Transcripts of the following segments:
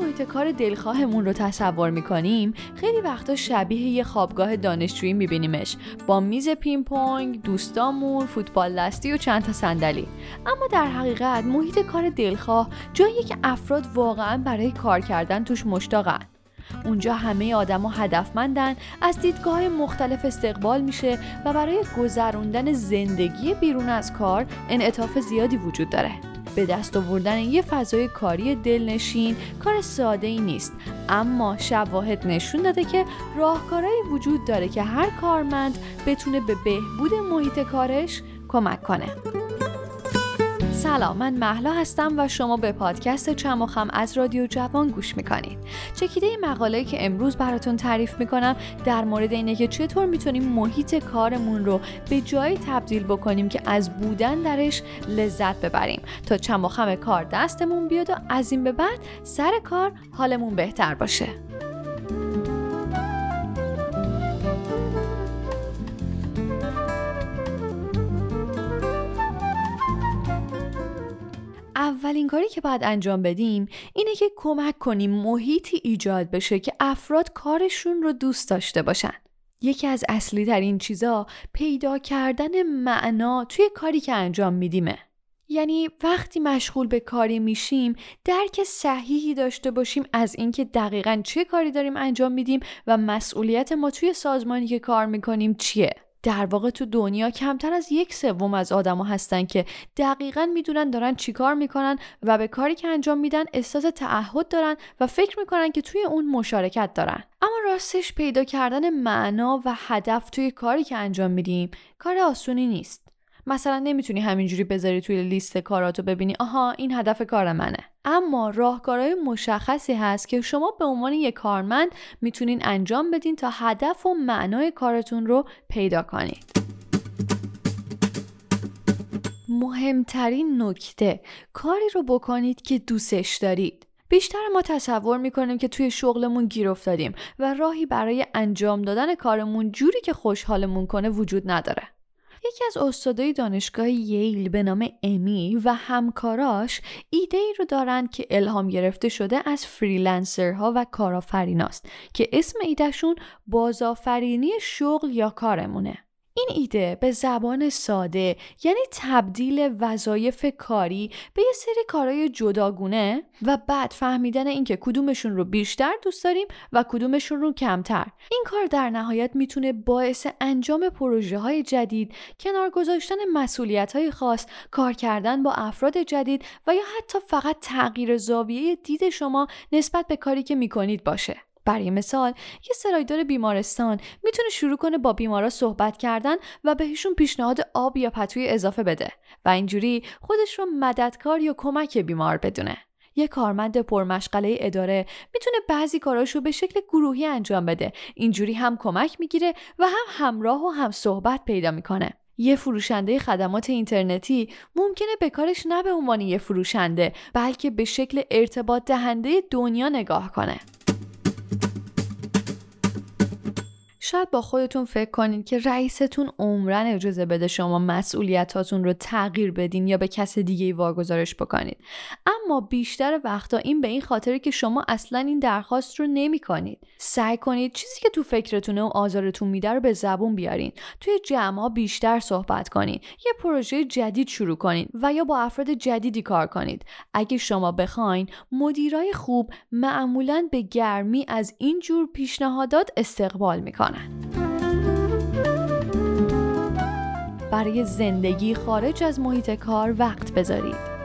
محیط کار دلخواهمون رو تصور می‌کنیم خیلی وقتا شبیه یه خوابگاه دانشجویی میبینیمش. با میز پینگ دوستامون، فوتبال دستی و چند تا صندلی. اما در حقیقت محیط کار دلخواه جایی که افراد واقعا برای کار کردن توش مشتاقن. اونجا همه آدما هدفمندن از دیدگاه مختلف استقبال میشه و برای گذروندن زندگی بیرون از کار انعطاف زیادی وجود داره. به دست آوردن یه فضای کاری دلنشین کار ساده ای نیست. اما شواهد نشون داده که راهکارهایی وجود داره که هر کارمند بتونه به بهبود محیط کارش کمک کنه. سلام من محلا هستم و شما به پادکست چماخم از رادیو جوان گوش می‌کنید. چکیده این مقاله که امروز براتون تعریف می‌کنم در مورد اینه که چطور می‌تونیم محیط کارمون رو به جایی تبدیل بکنیم که از بودن درش لذت ببریم. تا چماخم کار دستمون بیاد و از این به بعد سر کار حالمون بهتر باشه. اولین کاری که باید انجام بدیم اینه که کمک کنیم محیطی ایجاد بشه که افراد کارشون رو دوست داشته باشن. یکی از اصلی ترین چیزا پیدا کردن معنا توی کاری که انجام میدیمه. یعنی وقتی مشغول به کاری میشیم درک صحیحی داشته باشیم از اینکه دقیقا چه کاری داریم انجام میدیم و مسئولیت ما توی سازمانی که کار می‌کنیم چیه. در واقع تو دنیا کمتر از یک سوم از آدما هستن که دقیقا می‌دونن دارن چیکار می‌کنن و به کاری که انجام میدن احساس تعهد دارن و فکر می‌کنن که توی اون مشارکت دارن. اما راستش پیدا کردن معنا و هدف توی کاری که انجام میدیم کار آسونی نیست. مثلا نمی‌تونی همینجوری بذاری توی لیست کاراتو ببینی. آها این هدف کار منه. اما راهکارهای مشخصی هست که شما به عنوان یک کارمند می‌تونین انجام بدین تا هدف و معنای کارتون رو پیدا کنید مهمترین نکته کاری رو بکنید که دوستش دارید. بیشتر ما تصور می‌کنیم که توی شغلمون گیر افتادیم و راهی برای انجام دادن کارمون جوری که خوشحالمون کنه وجود نداره. یکی از استادای دانشگاه ییل به نام امی و همکاراش ایده ای رو دارند که الهام گرفته شده از فریلنسرها و کارآفریناست که اسم ایدهشون بازآفرینی شغل یا کارمونه. این ایده به زبان ساده یعنی تبدیل وظایف کاری به یه سری کارهای جداگونه؟ و بعد فهمیدن اینکه کدومشون رو بیشتر دوست داریم و کدومشون رو کمتر. این کار در نهایت می‌تونه باعث انجام پروژه های جدید کنار گذاشتن مسئولیت های خاص کار کردن با افراد جدید و یا حتی فقط تغییر زاویه دید شما نسبت به کاری که می‌کنید باشه. برای مثال یه سرایدار بیمارستان. می‌تونه شروع کنه با بیمارا صحبت کردن و بهشون پیشنهاد آب یا پتوی اضافه بده و اینجوری خودش رو مددکار یا کمک بیمار بدونه. یه کارمند پرمشغله اداره می‌تونه بعضی کاراشو به شکل گروهی انجام بده. اینجوری هم کمک می‌گیره و هم همراه و هم صحبت پیدا می‌کنه. یه فروشنده خدمات اینترنتی ممکنه به کارش نه به عنوان یه فروشنده بلکه به شکل ارتباط دهنده دنیا نگاه کنه. شاید با خودتون فکر کنید که رئیستون عمرن اجازه بده شما مسئولیتاتون رو تغییر بدین یا به کس دیگه ای واگذارش بکنید. اما بیشتر وقتا این به این خاطره که شما اصلا این درخواست رو نمی کنید سعی کنید چیزی که تو فکرتونه و آزارتون میده رو به زبون بیارین. توی جمع بیشتر صحبت کنید. یه پروژه جدید شروع کنید و یا با افراد جدیدی کار کنید. اگه شما بخواین مدیرای خوب معمولا به گرمی از این جور پیشنهادات استقبال می‌کنن. برای زندگی خارج از محیط کار وقت بذارید.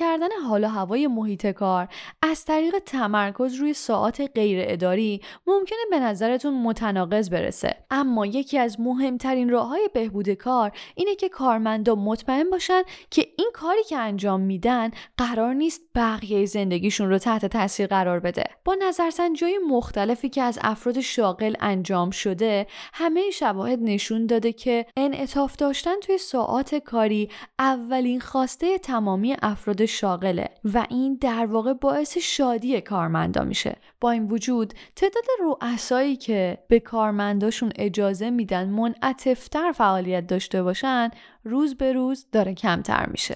کردن حال و هوای محیط کار از طریق تمرکز روی ساعات غیر اداری ممکنه به نظرتون متناقض برسه. اما یکی از مهمترین راه های بهبود کار اینه که کارمندا مطمئن باشن که این کاری که انجام میدن قرار نیست بقیه زندگیشون رو تحت تاثیر قرار بده. با نظرسنجی مختلفی که از افراد شاغل انجام شده همه شواهد نشون داده که انعطاف داشتن توی ساعات کاری اولین خواسته تمامی افراد شاغله و این در واقع باعث شادی کارمندا میشه. با این وجود تعداد رؤسایی که به کارمنداشون اجازه میدن منعطفتر فعالیت داشته باشن روز به روز داره کمتر میشه.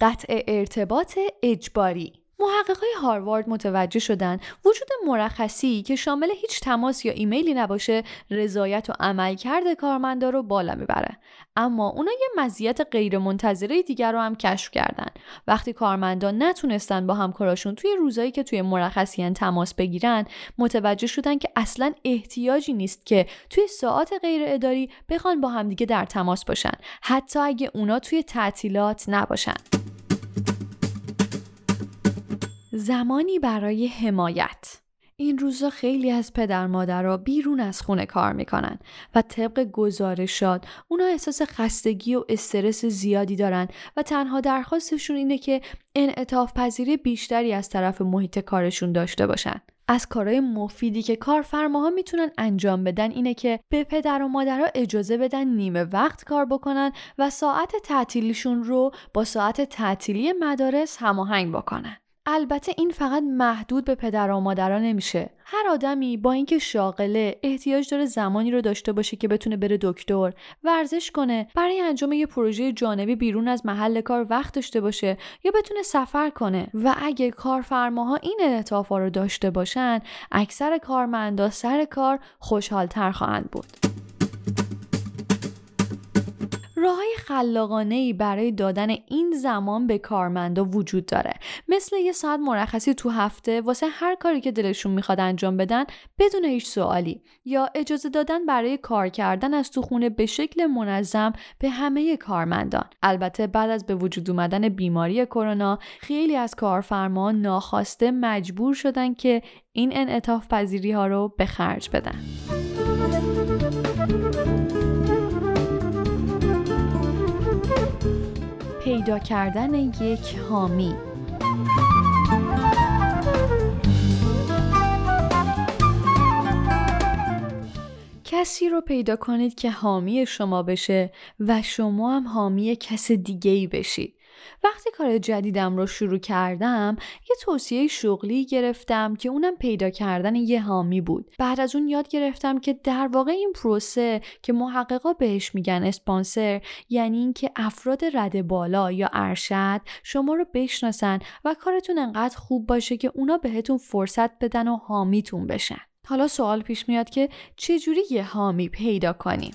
قطع ارتباط اجباری محققای هاروارد متوجه شدن وجود مرخصی که شامل هیچ تماس یا ایمیلی نباشه رضایت و عملکرد کارمندا رو بالا می‌بره. اما اونا یه مزیت غیرمنتظره دیگر رو هم کشف کردن. وقتی کارمندان نتونستن با همکاراشون توی روزایی که توی مرخصیان تماس بگیرن متوجه شدن که اصلا احتیاجی نیست که توی ساعات غیر اداری بخوان با همدیگه در تماس باشن حتی اگه اونا توی تعطیلات نباشن. زمانی برای حمایت این روزا خیلی از پدر مادرها بیرون از خونه کار می‌کنن و طبق گزارشات اونا احساس خستگی و استرس زیادی دارن و تنها درخواستشون اینه که انعطاف پذیری بیشتری از طرف محیط کارشون داشته باشن. از کارهای مفیدی که کارفرماها می‌تونن انجام بدن اینه که به پدر و مادرها اجازه بدن نیمه وقت کار بکنن و ساعت تعطیلیشون رو با ساعت تعطیلی مدارس هماهنگ بکنن. البته این فقط محدود به پدر و مادران نمیشه. هر آدمی با اینکه شاغله احتیاج داره زمانی رو داشته باشه که بتونه بره دکتر ورزش کنه برای انجام یه پروژه جانبی بیرون از محل کار وقت داشته باشه یا بتونه سفر کنه. و اگه کارفرماها این انعطافا رو داشته باشن اکثر کارمندا سر کار خوشحالتر خواهند بود. راه های ای برای دادن این زمان به کارمندا وجود داره. مثل یه ساعت مرخصی تو هفته واسه هر کاری که دلشون می‌خواد انجام بدن بدون هیچ سوالی. یا اجازه دادن برای کار کردن از تو خونه به شکل منظم به همه کارمندان. البته بعد از به وجود اومدن بیماری کرونا خیلی از کارفرما ناخواسته مجبور شدن که این انعطاف پذیری ها رو به خرج بدن. پیدا کردن یک حامی کسی رو پیدا کنید که حامی شما بشه و شما هم حامی کس دیگه ای بشید. وقتی کار جدیدم رو شروع کردم یه توصیه شغلی گرفتم که اونم پیدا کردن یه حامی بود. بعد از اون یاد گرفتم که در واقع این پروسه که محققا بهش میگن اسپانسر یعنی اینکه افراد رده بالا یا ارشد شما رو بشناسن و کارتون انقدر خوب باشه که اونا بهتون فرصت بدن و حامیتون بشن. حالا سوال پیش میاد که چجوری یه حامی پیدا کنیم؟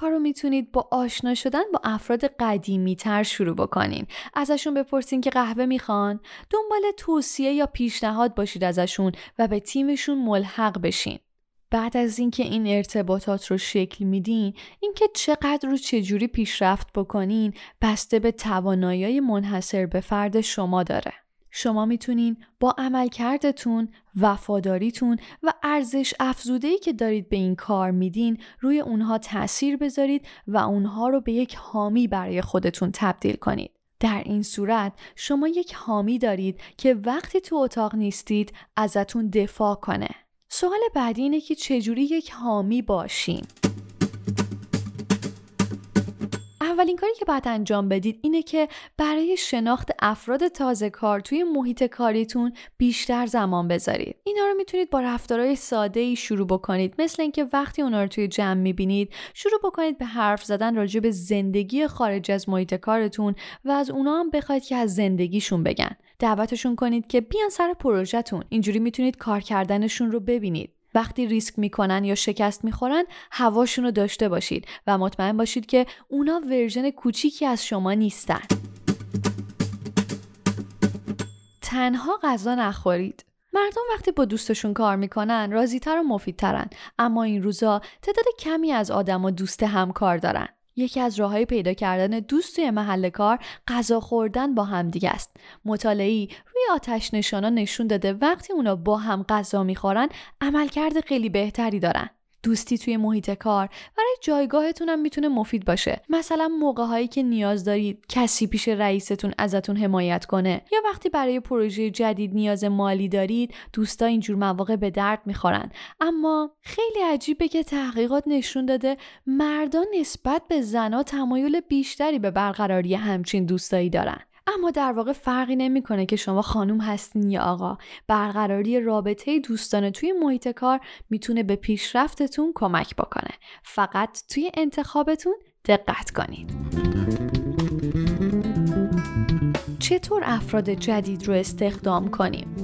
کار رو می‌تونید با آشنا شدن با افراد قدیمی تر شروع بکنین. ازشون بپرسین که قهوه می‌خوان، دنبال توصیه یا پیشنهاد باشید ازشون و به تیمشون ملحق بشین. بعد از اینکه این ارتباطات رو شکل میدین اینکه چقدر رو چجوری پیشرفت بکنین بسته به توانایی منحصر به فرد شما داره شما می‌تونین با عملکردتون، وفاداریتون و ارزش افزودهی که دارید به این کار میدین روی اونها تاثیر بذارید و اونها رو به یک حامی برای خودتون تبدیل کنید. در این صورت شما یک حامی دارید که وقتی تو اتاق نیستید ازتون دفاع کنه. سوال بعدی اینه که چجوری یک حامی باشین؟ اولین کاری که باید انجام بدید اینه که برای شناخت افراد تازه کار توی محیط کاریتون بیشتر زمان بذارید. اینا رو می‌تونید با رفتارهای ساده ای شروع بکنید مثل اینکه وقتی اونا رو توی جمع می‌بینید شروع بکنید به حرف زدن راجع به زندگی خارج از محیط کارتون و از اونا هم بخواید که از زندگیشون بگن. دعوتشون کنید که بیان سر پروژهتون. اینجوری می‌تونید کار کردنشون رو ببینید. وقتی ریسک می‌کنن یا شکست می‌خورن هواشون رو داشته باشید و مطمئن باشید که اونا ورژن کوچیکی از شما نیستن. تنها غذا نخورید. مردم وقتی با دوستشون کار می‌کنن راضیتر و مفیدترن. اما این روزا تعداد کمی از آدما دوست همکار دارن. یکی از راههای پیدا کردن دوست توی محل کار غذا خوردن با همدیگه است. مطالعی روی آتش نشانا نشون داده وقتی اونا با هم غذا می‌خورن عملکرد خیلی بهتری دارن. دوستی توی محیط کار. برای جایگاهتون هم می‌تونه مفید باشه. مثلا موقع هایی که نیاز دارید کسی پیش رئیستون ازتون حمایت کنه. یا وقتی برای پروژه جدید نیاز مالی دارید دوستا اینجور مواقع به درد می‌خورن. اما خیلی عجیبه که تحقیقات نشون داده مردان نسبت به زنها تمایل بیشتری به برقراری همچین دوستایی دارن. اما در واقع فرقی نمی‌کنه که شما خانوم هستین یا آقا برقراری رابطه دوستانه توی محیط کار می‌تونه به پیشرفتتون کمک بکنه فقط توی انتخابتون دقت کنید. چطور افراد جدید رو استخدام کنیم؟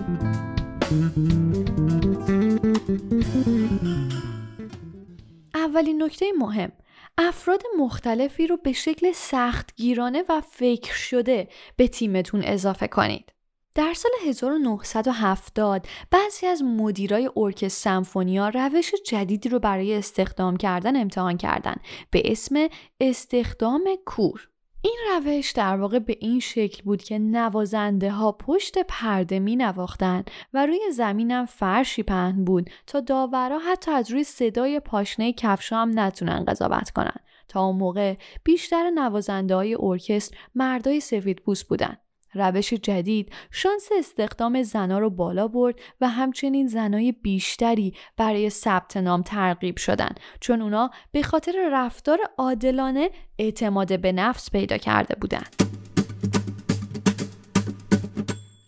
اولین نکته مهم افراد مختلفی رو به شکل سختگیرانه و فکر شده به تیمتون اضافه کنید. در سال 1970 بعضی از مدیرای ارکستر سمفونیا روش جدیدی رو برای استخدام کردن امتحان کردن به اسم استخدام کور. این روش در واقع به این شکل بود که نوازنده ها پشت پرده می نواختن و روی زمینم فرشی پهن بود تا داورا حتی از روی صدای پاشنه کفشا هم نتونن قضاوت کنن. تا اون موقع بیشتر نوازنده های ارکستر مردای سفید پوست بودن. روش جدید شانس استخدام زنا رو بالا برد و همچنین زنای بیشتری برای ثبت نام ترغیب شدن چون اونا به خاطر رفتار عادلانه اعتماد به نفس پیدا کرده بودند.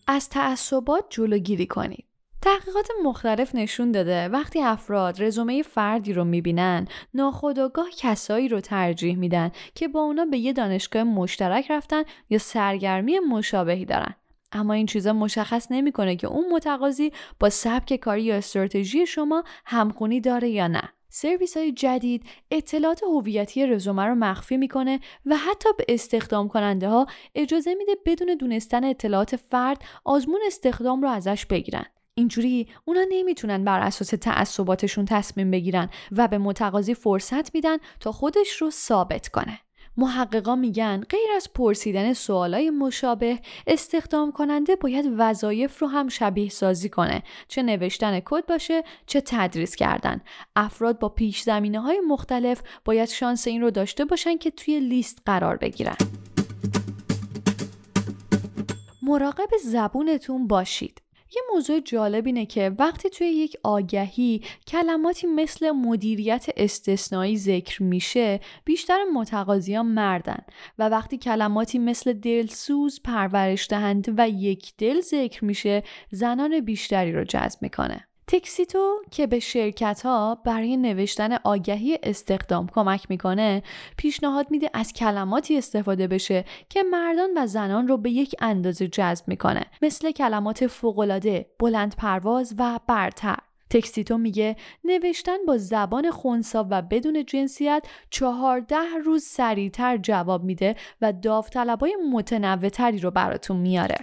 از تعصبات جلوگیری کنید. تحقیقات مختلف نشون داده. وقتی افراد رزومه فردی رو می‌بینن ناخودآگاه کسایی رو ترجیح میدن که با اونا به یه دانشگاه مشترک رفتن یا سرگرمی مشابهی دارن. اما این چیزا مشخص نمی‌کنه که اون متقاضی با سبک کاری یا استراتژی شما همخونی داره یا نه. سرویس های جدید اطلاعات هویتی رزومه رو مخفی می‌کنه و حتی به استخدام کننده ها اجازه میده بدون دونستن اطلاعات فرد آزمون استخدام رو ازش بگیرن. اینجوری اونا نمی‌تونن بر اساس تعصباتشون تصمیم بگیرن و به متقاضی فرصت میدن تا خودش رو ثابت کنه. محققا میگن غیر از پرسیدن سوالای مشابه استخدام کننده باید وظایف رو هم شبیه سازی کنه. چه نوشتن کد باشه چه تدریس کردن. افراد با پیش زمینه های مختلف باید شانس این رو داشته باشن که توی لیست قرار بگیرن. مراقب زبونتون باشید. یه موضوع جالب اینه که وقتی توی یک آگهی کلماتی مثل مدیریت استثنایی ذکر میشه بیشتر متقاضیان مردن. و وقتی کلماتی مثل دلسوز پرورش دهنده و یک دل ذکر میشه زنان بیشتری رو جذب می‌کنه. تکسیتو که به شرکت ها برای نوشتن آگهی استخدام کمک می‌کنه پیشنهاد میده از کلماتی استفاده بشه که مردان و زنان رو به یک اندازه جذب می‌کنه مثل کلمات فوقالعاده بلند پرواز و برتر. تکسیتو میگه نوشتن با زبان خونسا و بدون جنسیت چهارده روز سریعتر جواب میده و داوطلبای متنوعتری رو براتون میاره.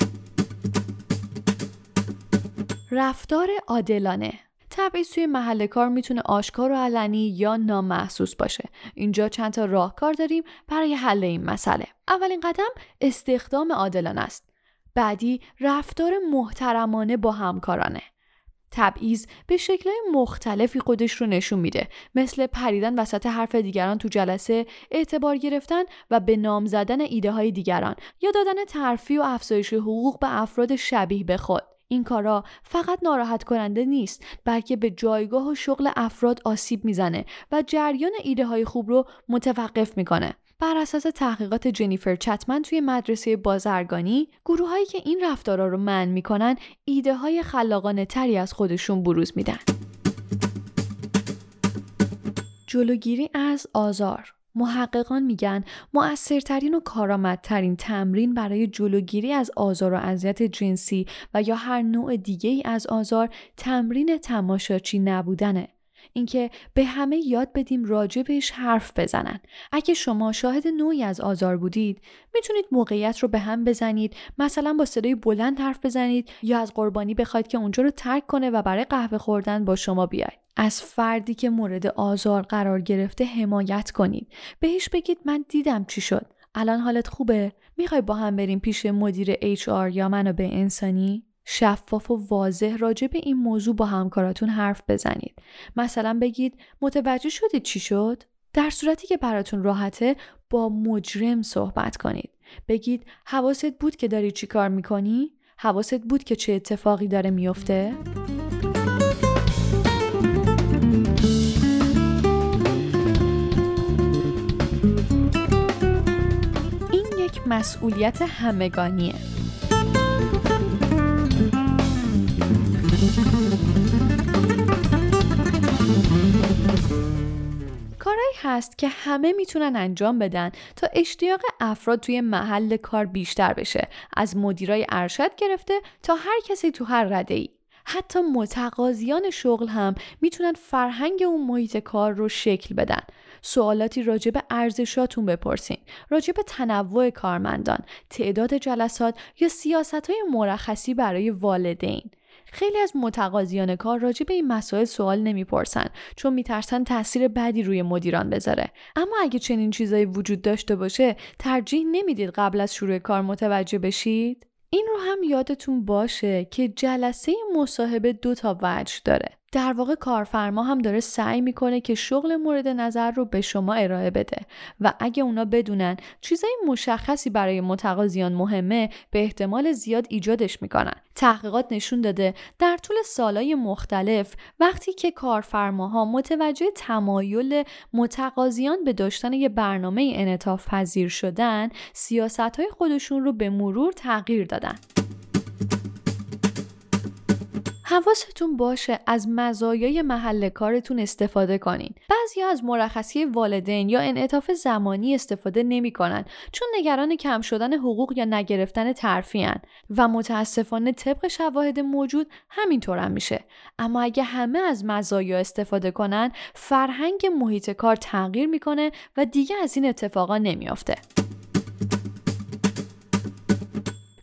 رفتار عادلانه تبعیض توی محل کار می‌تونه آشکار و علنی یا نامحسوس باشه. اینجا چند تا راهکار داریم برای حل این مسئله. اولین قدم استخدام عادلانه است. بعدی رفتار محترمانه با همکارانه. تبعیض به شکلهای مختلفی خودش رو نشون میده مثل پریدن وسط حرف دیگران تو جلسه اعتبار گرفتن و به نام زدن ایده های دیگران یا دادن ترفی و افزایش حقوق به افراد شبیه به خود این کارا فقط ناراحت کننده نیست بلکه به جایگاه و شغل افراد آسیب می‌زنه و جریان ایده های خوب رو متوقف می‌کنه. بر اساس تحقیقات جنیفر چتمن توی مدرسه بازرگانی گروه هایی که این رفتارا رو من می‌کنن ایده های خلاقانه تری از خودشون بروز میدن. جلوگیری از آزار محققان میگن مؤثرترین و کارآمدترین تمرین برای جلوگیری از آزار و اذیت جنسی و یا هر نوع دیگه ای از آزار تمرین تماشاچی نبودنه. اینکه به همه یاد بدیم راجع بهش حرف بزنن. اگه شما شاهد نوعی از آزار بودید، می‌تونید موقعیت رو به هم بزنید، مثلا با صدای بلند حرف بزنید یا از قربانی بخواید که اونجا رو ترک کنه و برای قهوه خوردن با شما بیاید. از فردی که مورد آزار قرار گرفته حمایت کنید. بهش بگید من دیدم چی شد. الان حالت خوبه؟ می‌خوای با هم بریم پیش مدیر HR یا منابع انسانی؟ شفاف و واضح راجع به این موضوع با همکاراتون حرف بزنید. مثلا بگید متوجه شدید چی شد؟ در صورتی که براتون راحته با مجرم صحبت کنید. بگید حواست بود که داری چی کار می‌کنی؟ حواست بود که چه اتفاقی داره میفته؟ مسئولیت همگانیه. کارهای هست که همه می‌تونن انجام بدن تا اشتیاق افراد توی محل کار بیشتر بشه. از مدیرای ارشد گرفته تا هر کسی تو هر رده ای حتی متقاضیان شغل هم می‌تونن فرهنگ اون محیط کار رو شکل بدن. سوالاتی راجع به ارزشاتون بپرسین. راجع به تنوع کارمندان تعداد جلسات یا سیاست های مرخصی برای والدین. خیلی از متقاضیان کار راجع به این مسائل سوال نمی‌پرسن چون میترسن تاثیر بدی روی مدیران بذاره. اما اگه چنین چیزایی وجود داشته باشه ترجیح نمی‌دید قبل از شروع کار متوجه بشید؟ این رو هم یادتون باشه که جلسه مصاحبه دو تا وجه داره. در واقع کارفرما هم داره سعی می‌کنه که شغل مورد نظر رو به شما ارائه بده و اگه اونا بدونن چیزای مشخصی برای متقاضیان مهمه به احتمال زیاد ایجادش می‌کنن. تحقیقات نشون داده در طول سالهای مختلف وقتی که کارفرماها متوجه تمایل متقاضیان به داشتن یه برنامه انعطاف پذیر شدن سیاست های خودشون رو به مرور تغییر دادن. حواستون باشه از مزایای محل کارتون استفاده کنین. بعضی از مرخصی والدین یا انعطاف زمانی استفاده نمی‌کنن چون نگران کم شدن حقوق یا نگرفتن ترفیان و متاسفانه طبق شواهد موجود همینطور هم میشه. اما اگه همه از مزایا استفاده کنن فرهنگ محیط کار تغییر می‌کنه و دیگه از این اتفاقا نمیافته.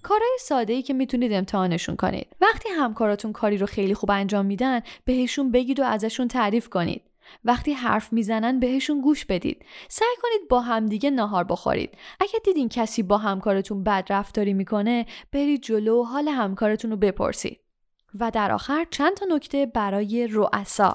کارهای ساده ای که می‌تونید امتحانشون کنید. وقتی همکاراتون کاری رو خیلی خوب انجام میدن بهشون بگید و ازشون تعریف کنید. وقتی حرف می‌زنن بهشون گوش بدید. سعی کنید با همدیگه ناهار بخورید. اگه دیدین کسی با همکارتون بد رفتاری می‌کنه برید جلو و حال همکارتون رو بپرسید. و در آخر چند تا نکته برای رؤسا.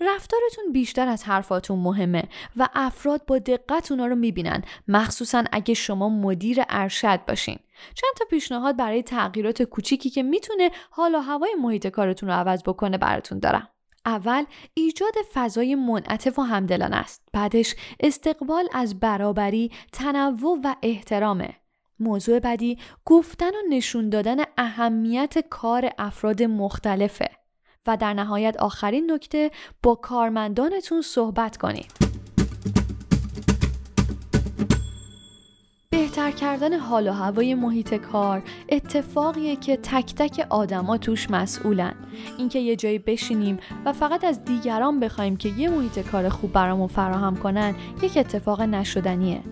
رفتارتون بیشتر از حرفاتون مهمه و افراد با دقت اونا رو می‌بینن مخصوصا اگه شما مدیر ارشد باشین. چند تا پیشنهاد برای تغییرات کوچیکی که می‌تونه حال و هوای محیط کارتون رو عوض بکنه براتون دارم. اول ایجاد فضای منعطف و همدلانه است. بعدش استقبال از برابری تنوع و احترامه. موضوع بعدی گفتن و نشون دادن اهمیت کار افراد مختلفه. و در نهایت آخرین نکته با کارمندانتون صحبت کنید. بهتر کردن حال و هوای محیط کار اتفاقیه که تک تک آدما توش مسئولن. اینکه یه جایی بشینیم و فقط از دیگران بخوایم که یه محیط کار خوب برامون فراهم کنن یک اتفاق نشدنیه.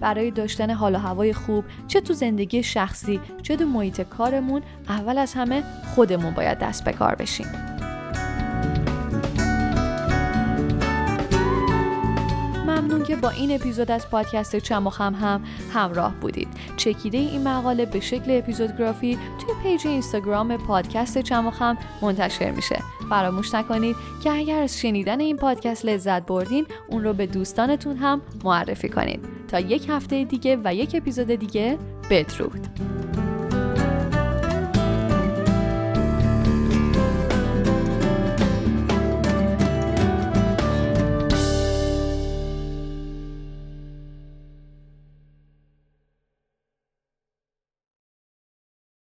برای داشتن حال و هوای خوب چه تو زندگی شخصی چه تو محیط کارمون اول از همه خودمون باید دست به کار بشیم. ممنون که با این اپیزود از پادکست چم و خم هم همراه بودید. چکیده این مقاله به شکل اپیزودگرافی توی پیج اینستاگرام پادکست چم و خم منتشر میشه. فراموش نکنید که اگر از شنیدن این پادکست لذت بردین اون رو به دوستانتون هم معرفی کنید. تا یک هفته دیگه و یک اپیزود دیگه بدرود.